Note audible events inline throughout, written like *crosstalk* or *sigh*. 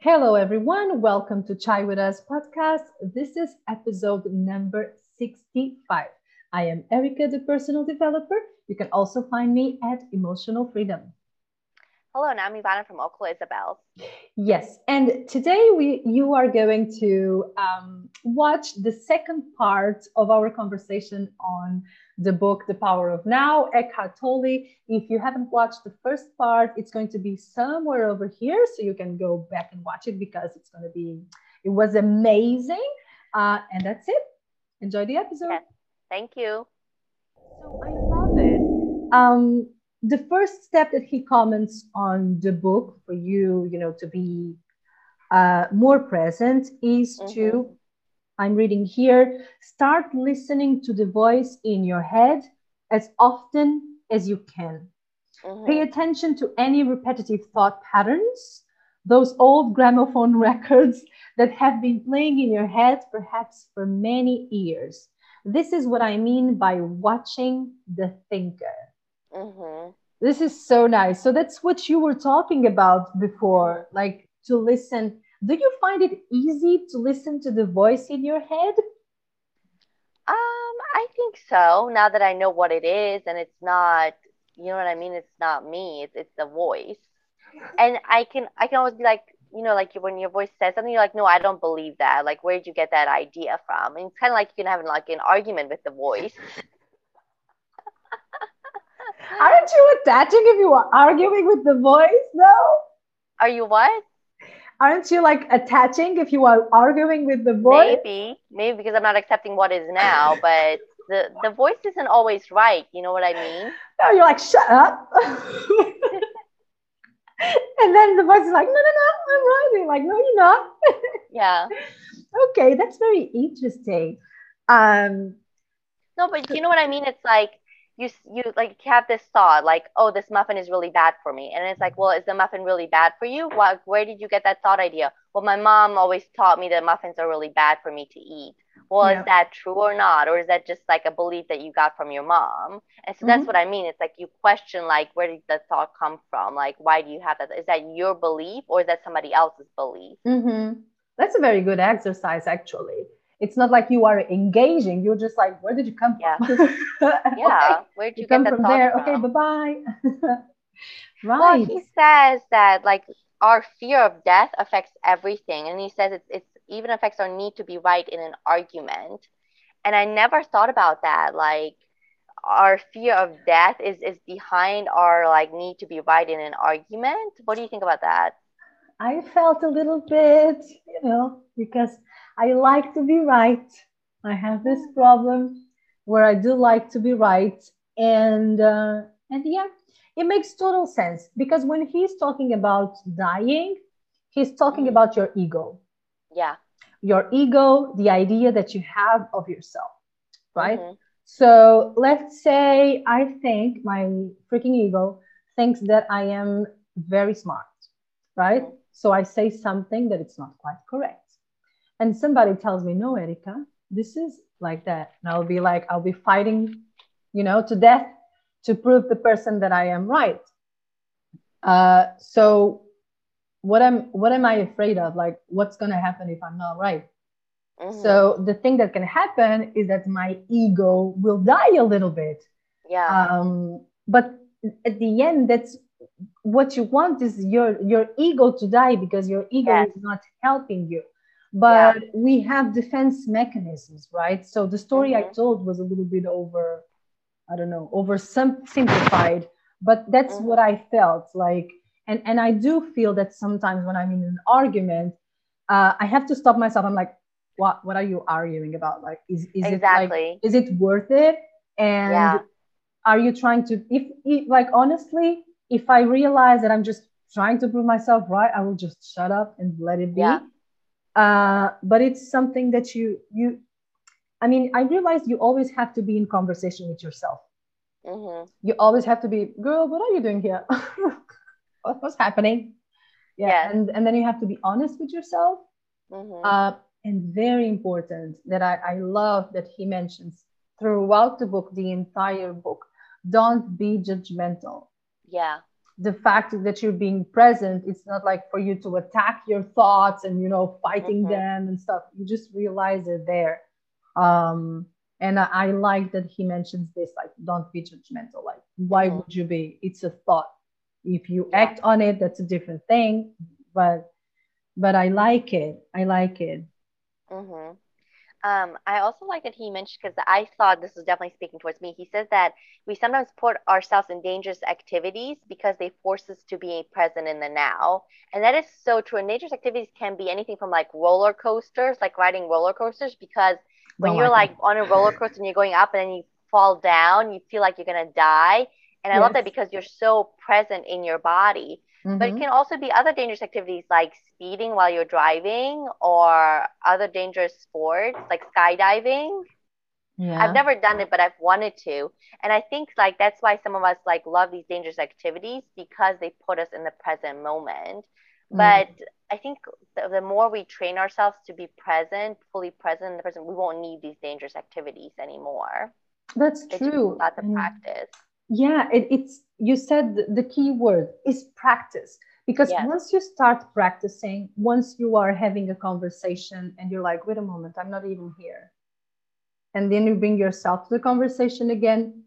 Hello, everyone. Welcome to Chai with Us podcast. This is episode number 65. I am Erica, the personal developer. You can also find me at Emotional Freedom. Hello, and I'm Ivana from Okla Isabel. Yes, and today we you are going to um, watch the second part of our conversation on the book The Power of Now, Eckhart Tolle. If you haven't watched the first part, it's going to be somewhere over here, so you can go back and watch it because it's going to be it was amazing. Uh, and that's it. Enjoy the episode. Yes. Thank you. So I love it. Um, the first step that he comments on the book for you, you know, to be uh, more present is mm-hmm. to, I'm reading here, start listening to the voice in your head as often as you can. Mm-hmm. Pay attention to any repetitive thought patterns, those old gramophone *laughs* records that have been playing in your head perhaps for many years. This is what I mean by watching the thinker. Mm-hmm. This is so nice. So that's what you were talking about before, like to listen. Do you find it easy to listen to the voice in your head? Um, I think so. Now that I know what it is, and it's not, you know what I mean. It's not me. It's it's the voice, and I can I can always be like, you know, like when your voice says something, you're like, no, I don't believe that. Like, where did you get that idea from? And it's kind of like you can have like an argument with the voice. Aren't you attaching if you are arguing with the voice? though? Are you what? Aren't you like attaching if you are arguing with the voice? Maybe, maybe because I'm not accepting what is now, but the the voice isn't always right. You know what I mean? No, you're like shut up. *laughs* and then the voice is like, no, no, no, I'm right. And you're like, no, you're not. *laughs* yeah. Okay, that's very interesting. Um, no, but you know what I mean? It's like you you like have this thought like oh this muffin is really bad for me. And it's like well is the muffin really bad for you? What where did you get that thought idea? Well my mom always taught me that muffins are really bad for me to eat. Well yeah. is that true or not? Or is that just like a belief that you got from your mom? And so mm-hmm. that's what i mean. It's like you question like where did the thought come from? Like why do you have that? Is that your belief or is that somebody else's belief? Mm-hmm. that's a very good exercise actually it's not like you are engaging. You're just like, where did you come yeah. from? *laughs* yeah. okay. Where did you, you come from there? From? Okay, bye bye. right. *laughs* Well, he says that like our fear of death affects everything, and he says it's it's even affects our need to be right in an argument. And I never thought about that. Like our fear of death is is behind our like need to be right in an argument. What do you think about that? I felt a little bit, you know, because I like to be right. I have this problem where I do like to be right, and uh, and yeah, it makes total sense because when he's talking about dying, he's talking mm-hmm. about your ego. Yeah, your ego, the idea that you have of yourself, right? Mm-hmm. So let's say I think my freaking ego thinks that I am very smart, right? Mm-hmm. So I say something that it's not quite correct and somebody tells me no erica this is like that. And i'll be like i'll be fighting you know to death to prove the person that i am right. Uh, so what am what am i afraid of? Like what's going to happen if i'm not right? Mm-hmm. so the thing that can happen is that my ego will die a little bit. Yeah. Um, but at the end that's what you want is your your ego to die because your ego yes. is not helping you but yeah. we have defense mechanisms right so the story mm-hmm. i told was a little bit over i don't know over some simplified but that's mm-hmm. what i felt like and and i do feel that sometimes when i'm in an argument uh, i have to stop myself i'm like what what are you arguing about like is, is exactly. it like is it worth it and yeah. are you trying to if, if like honestly if i realize that i'm just trying to prove myself right i will just shut up and let it be yeah uh, but it's something that you you i mean i realized you always have to be in conversation with yourself. Mm-hmm. you always have to be girl what are you doing here? *laughs* What's happening? Yeah, yeah, And, and then you have to be honest with yourself. Mm-hmm. uh, and very important that I, I love that he mentions throughout the book the entire book don't be judgmental. Yeah the fact that you're being present it's not like for you to attack your thoughts and you know fighting mm-hmm. them and stuff you just realize they're there um and I, I, like that he mentions this like don't be judgmental like why mm-hmm. would you be it's a thought if you yeah. act on it that's a different thing but but i like it i like it mm-hmm. Um, I also like that he mentioned because I thought this was definitely speaking towards me. He says that we sometimes put ourselves in dangerous activities because they force us to be present in the now, and that is so true. And dangerous activities can be anything from like roller coasters, like riding roller coasters, because when you're like on a roller coaster and you're going up and then you fall down, you feel like you're gonna die. And I yes. love that because you're so present in your body. Mm-hmm. But it mm-hmm. can also be other dangerous activities like speeding while you're driving or other dangerous sports like skydiving. Yeah. I've never done it, but I've wanted to. And I think like that's why some of us like love these dangerous activities because they put us in the present moment. Mm. But I think the, the, more we train ourselves to be present, fully present in the present, we won't need these dangerous activities anymore. That's it's true. That's the practice yeah it, it's you said the, key word is practice because yes. once you start practicing once you are having a conversation and you're like wait a moment i'm not even here and then you bring yourself to the conversation again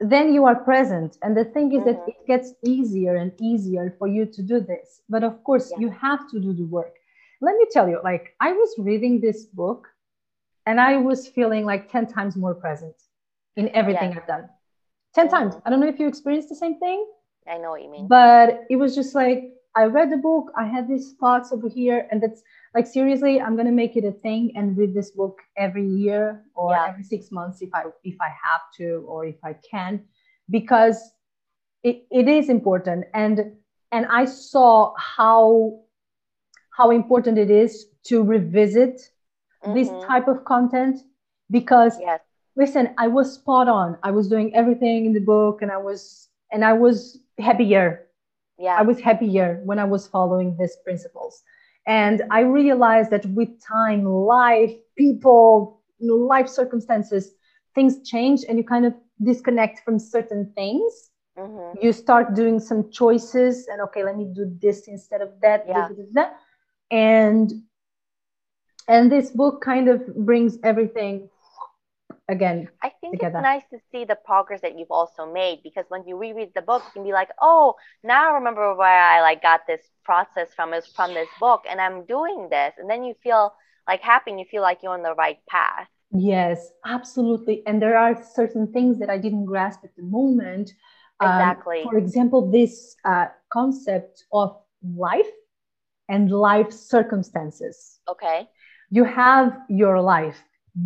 then you are present and the thing is mm-hmm. that it gets easier and easier for you to do this but of course yeah. you have to do the work let me tell you like i was reading this book and i was feeling like 10 times more present in everything yeah. i've done 10 times. I don't know if you experienced the same thing. I know what you mean. But it was just like I read the book, I had these thoughts over here, and that's like seriously, I'm gonna make it a thing and read this book every year or yeah. every six months if I if I have to or if I can, because it, it is important. And and I saw how how important it is to revisit mm-hmm. this type of content because yes listen, I was spot on. I was doing everything in the book and I was and I was happier. Yeah. I was happier when I was following these principles. And I realized that with time, life, people, life circumstances, things change and you kind of disconnect from certain things. Mm-hmm. You start doing some choices and okay, let me do this instead of that. Yeah. And and this book kind of brings everything again i think together. it's nice to see the progress that you've also made because when you reread the book you can be like oh now i remember where i like got this process from is from this book and i'm doing this. And then you feel like happy and you feel like you're on the right path. Yes absolutely. And there are certain things that i didn't grasp at the moment. Um, exactly. um, for example this uh, concept of life and life circumstances. Okay. You have your life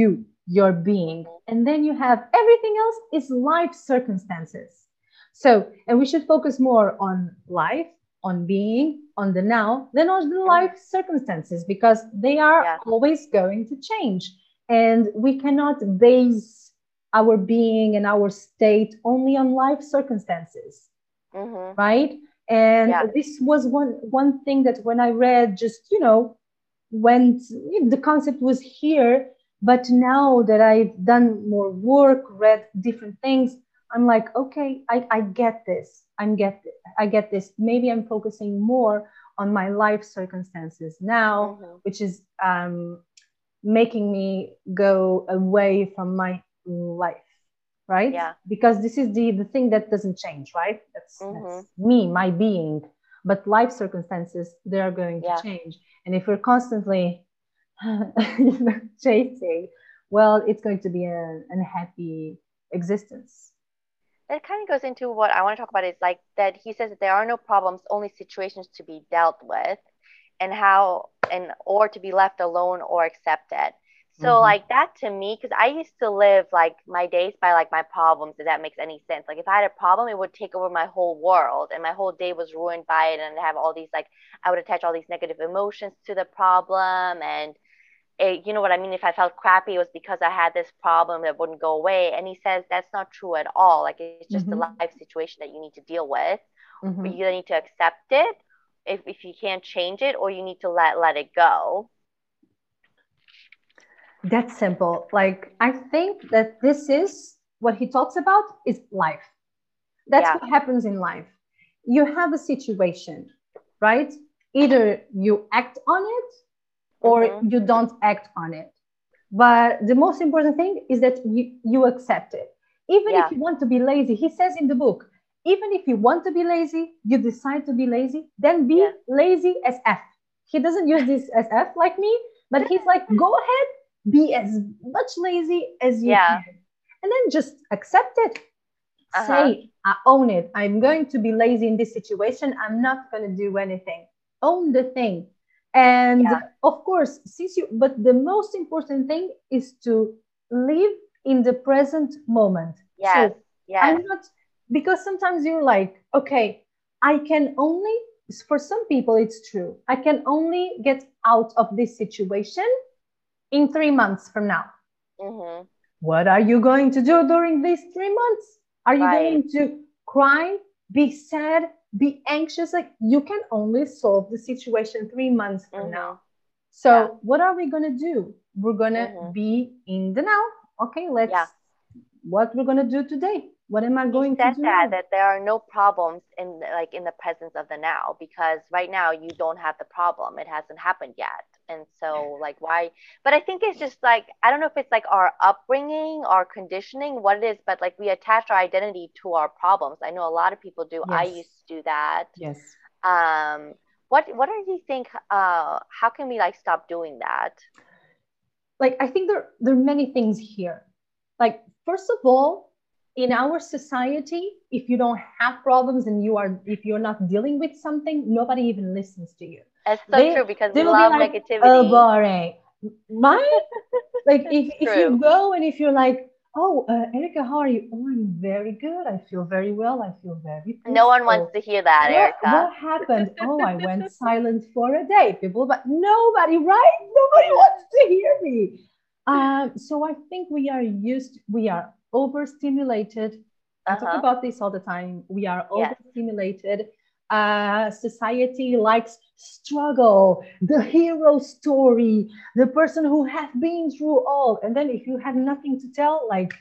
you your being. And then you have everything else is life circumstances. So, and we should focus more on life, on being, on the now, than on the life circumstances because they are yeah. always going to change. And we cannot base our being and our state only on life circumstances. Mm-hmm. Right. And yeah. this was one one thing that when I read, just you know, when the concept was here, but now that I've done more work, read different things, I'm like, okay, I, I get this. I'm get I get this. Maybe I'm focusing more on my life circumstances now, mm-hmm. which is um, making me go away from my life right yeah because this is the the thing that doesn't change right that's, mm-hmm. that's me my being but life circumstances they are going to change and if we're constantly you *laughs* know, chasing, well, it's going to be an unhappy existence. That kind of goes into what I want to talk about is like that he says that there are no problems, only situations to be dealt with, and how and or to be left alone or accepted. So mm-hmm. like that to me, because I used to live like my days by like my problems, if that makes any sense. Like if I had a problem, it would take over my whole world and my whole day was ruined by it. And I have all these like I would attach all these negative emotions to the problem and you know what I mean? If I felt crappy, it was because I had this problem that wouldn't go away. And he says that's not true at all. Like it's just mm-hmm. a life situation that you need to deal with. Mm-hmm. But you need to accept it if, if you can't change it, or you need to let let it go. That's simple. Like I think that this is what he talks about is life. That's yeah. what happens in life. you have a situation, right? Either you act on it or Mhm. you don't act on it. But the most important thing is that you, you accept it. Even Yeah. if you want to be lazy, he says in the book, even if you want to be lazy, you decide to be lazy, then be Yeah. lazy as F. He doesn't use this as F like me, but he's like, go ahead, be as much lazy as you Yeah. can. And then just accept it. Uh-huh. Say, I own it. I'm going to be lazy in this situation. I'm not going to do anything. Own the thing. And Yeah. of course, since you, but the most important thing is to live in the present moment. Yes. So yes. I'm not, because sometimes you're like, okay, I can only, for some people, it's true. I can only get out of this situation in three months from now. hmm What are you going to do during these three months? Are you Right. going to cry, be sad, be anxious? Like you can only solve the situation three months from Mhm. now. So Yeah. what are we gonna do? We're gonna Mhm. be in the now. Okay, let's. Yeah. What we're gonna do today? What am I going to said do? that now? that there are no problems in like in the presence of the now because right now you don't have the problem. It hasn't happened yet. And so like why but I think it's just like I don't know if it's like our upbringing or conditioning, what it is, but like we attach our identity to our problems. I know a lot of people do. I Yes. used to do that. Yes. Um what what do you think uh how can we like stop doing that? like i think there there are many things here like first of all in our society if you don't have problems and you are if you're not dealing with something nobody even listens to you that's so They- true because we they'll be love like, negativity. oh boring my *laughs* like if, if you go and if you're like oh uh, erica how are you oh i'm very good i feel very well i feel very no one wants to hear that, what, Erica. what happened? Oh, I went silent for a day. People, but nobody, right? Nobody wants to hear me. Um, so I think we are used, we are overstimulated. I talk Uh-huh. about this all the time. We are Yes. Uh, society likes struggle, the hero story, the person who has been through all. And then if you have nothing to tell, like,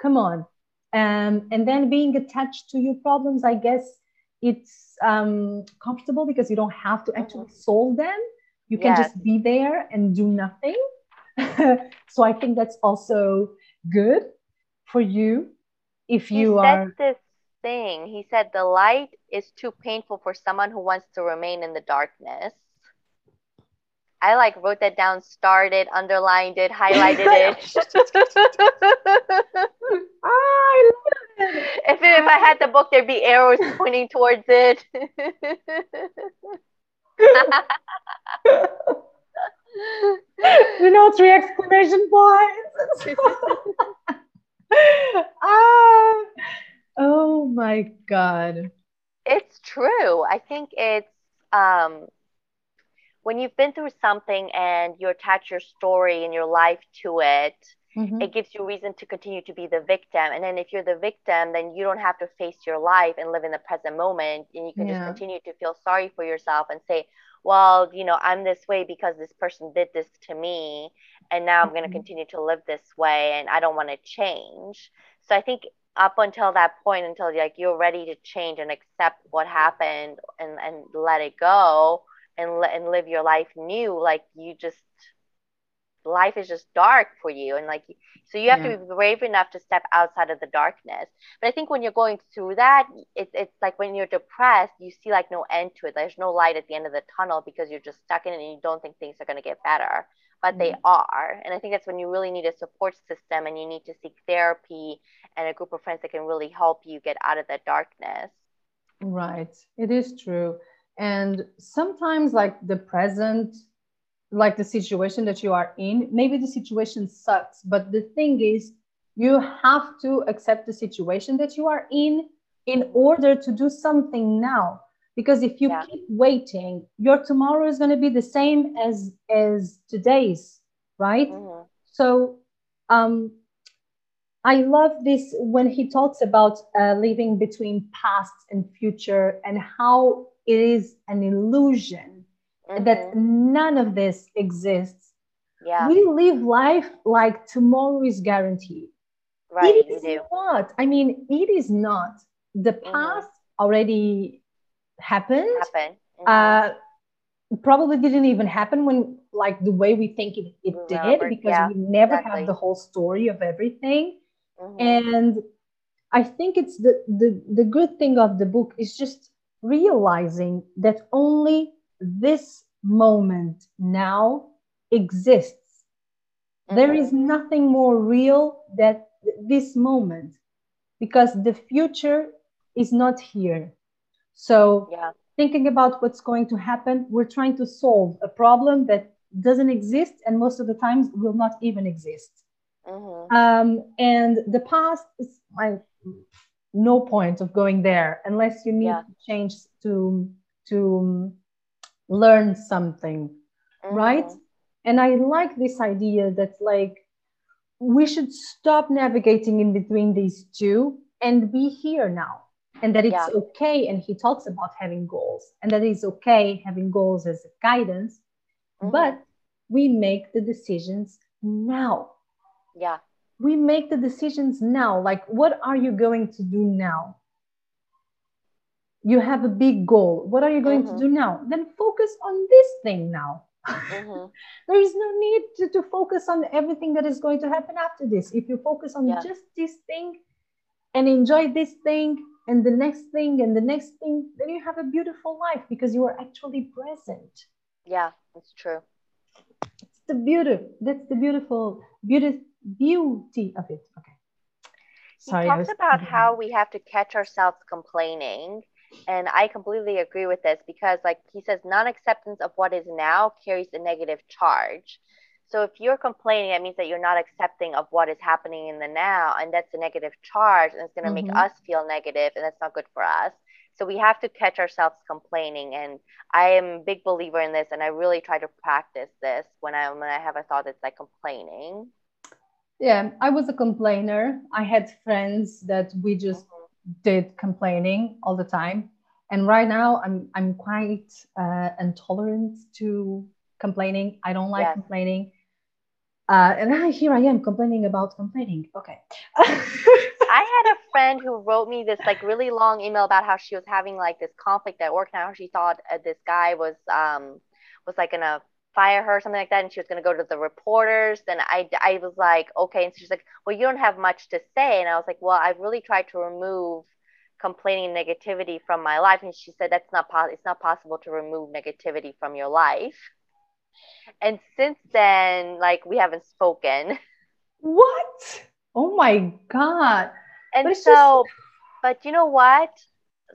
come on. Um, and then being attached to your problems, I guess it's um, comfortable because you don't have to actually solve them. You can Yes. just be there and do nothing. *laughs* so I think that's also good for you if he you said are this thing. He said the light is too painful for someone who wants to remain in the darkness. I like wrote that down, starred it, underlined it, highlighted it. *laughs* I love it. if if I had the book, there'd be arrows *laughs* pointing towards it. *laughs* you know, three exclamation points. ah, oh my god. It's true. I think it's um, when you've been through something and you attach your story and your life to it, Mhm. it gives you reason to continue to be the victim. And then if you're the victim, then you don't have to face your life and live in the present moment. And you can just continue to feel sorry for yourself and say, well, you know, I'm this way because this person did this to me. And now I'm going to Mhm. continue to live this way and I don't want to change. So I think up until that point, until like you're ready to change and accept what happened and, and let it go and, li- and live your life new, like you just, life is just dark for you. And like so you have Yeah. to be brave enough to step outside of the darkness. But i think when you're going through that it's it's like when you're depressed you see like no end to it. There's no light at the end of the tunnel because you're just stuck in it and you don't think things are going to get better but they are and i think that's when you really need a support system and you need to seek therapy and a group of friends that can really help you get out of that darkness Right. It is true. And sometimes, like the present, like the situation that you are in, maybe the situation sucks, but the thing is, you have to accept the situation that you are in in order to do something now. Because if you Yeah. keep waiting, your tomorrow is going to be the same as as today's, right? hmm So um, I love this when he talks about uh, living between past and future and how it is an illusion that none of this exists. yeah We live life like tomorrow is guaranteed. right it do not. I mean, it is not. The Mhm. past already happened. Happen. Mhm. Uh, probably didn't even happen when like the way we think it, it did Remember, because yeah, we never exactly. have the whole story of everything. Mhm. And I think it's the, the the good thing of the book is just realizing that only this moment now exists. There Mhm. is nothing more real than this moment because the future is not here. So yeah. thinking about what's going to happen, we're trying to solve a problem that doesn't exist and most of the times will not even exist. Mhm. Um, and the past is no point of going there unless you need Yeah. to change to to learn something, right? Mhm. And I like this idea that like we should stop navigating in between these two and be here now. And that it's Yeah. okay. And he talks about having goals and that it's okay having goals as guidance, Mhm. but we make the decisions now. Yeah. We make the decisions now. Like, what are you going to do now? You have a big goal. What are you going Mhm. to do now? Then focus on this thing now. *laughs* Mhm. there is no need to, to focus on everything that is going to happen after this. If you focus on Yeah. just this thing and enjoy this thing and the next thing and the next thing, then you have a beautiful life because you are actually present. Yeah. that's true. It's the beauty. That's the beautiful beauty beauty of it. Okay. He Sorry, I talks was about thinking how we have to catch ourselves complaining. And I completely agree with this because, like he says, non acceptance of what is now carries a negative charge. So if you're complaining, that means that you're not accepting of what is happening in the now, and that's a negative charge, and it's going to make Mhm. us feel negative, and that's not good for us. So we have to catch ourselves complaining, and I am a big believer in this, and I really try to practice this when I when I have a thought that's like complaining. Yeah, I was a complainer. I had friends that we just did complaining all the time. And right now, I'm I'm quite uh, intolerant to complaining. I don't like Yes. complaining. Uh, and now here I am complaining about complaining. Okay. *laughs* I had a friend who wrote me this like really long email about how she was having like this conflict at work and how she thought uh, this guy was um was like gonna fire her or something like that and she was gonna go to the reporters. And I I was like okay. And she's like well you don't have much to say. And I was like well I've really tried to remove complaining negativity from my life. And she said that's not po- it's not possible to remove negativity from your life and since then like we haven't spoken *laughs* what? Oh my god! And But so, but you know what?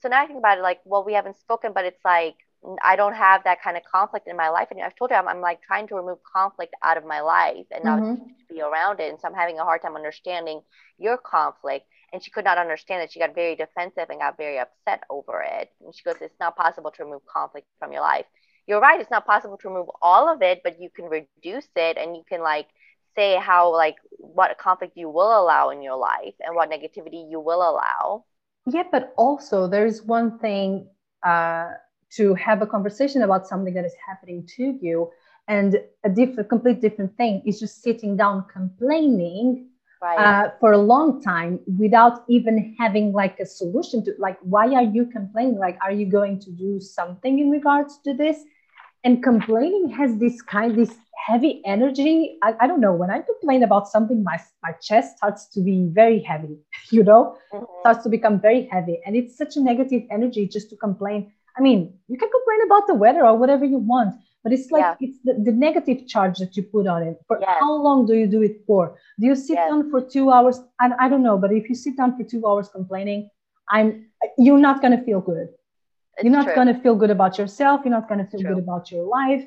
So now I think about it, like, well, we haven't spoken, but it's like I don't have that kind of conflict in my life. And I've told you, I'm, I'm like trying to remove conflict out of my life and not Mhm. to be around it. And so I'm having a hard time understanding your conflict. And she could not understand it. She got very defensive and got very upset over it. And she goes, It's not possible to remove conflict from your life. You're right. It's not possible to remove all of it, but you can reduce it and you can like say how like what conflict you will allow in your life and what negativity you will allow. Yeah, but also there is one thing uh, to have a conversation about something that is happening to you, and a different, complete different thing is just sitting down complaining Right. uh, for a long time without even having like a solution to like why are you complaining? Like, are you going to do something in regards to this? And complaining has this kind, this heavy energy. I, I don't know. When I complain about something, my my chest starts to be very heavy. *laughs* You know Mhm. starts to become very heavy and it's such a negative energy just to complain i mean you can complain about the weather or whatever you want but it's like Yeah. it's the, the negative charge that you put on it for Yes. how long do you do it for do you sit Yes. down for two hours I, I don't know but if you sit down for two hours complaining i'm you're not going to feel good you're not going to feel good about yourself. You're not going to feel True. good about your life.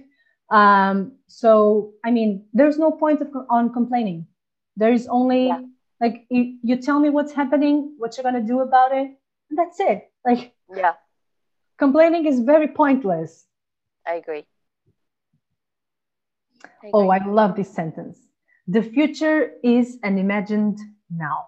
Um so i mean there's no point of on complaining. There is only Yeah. like you, you tell me what's happening what you're going to do about it and that's it. Like Yeah, complaining is very pointless. I agree. I oh i love this sentence. The future is an imagined now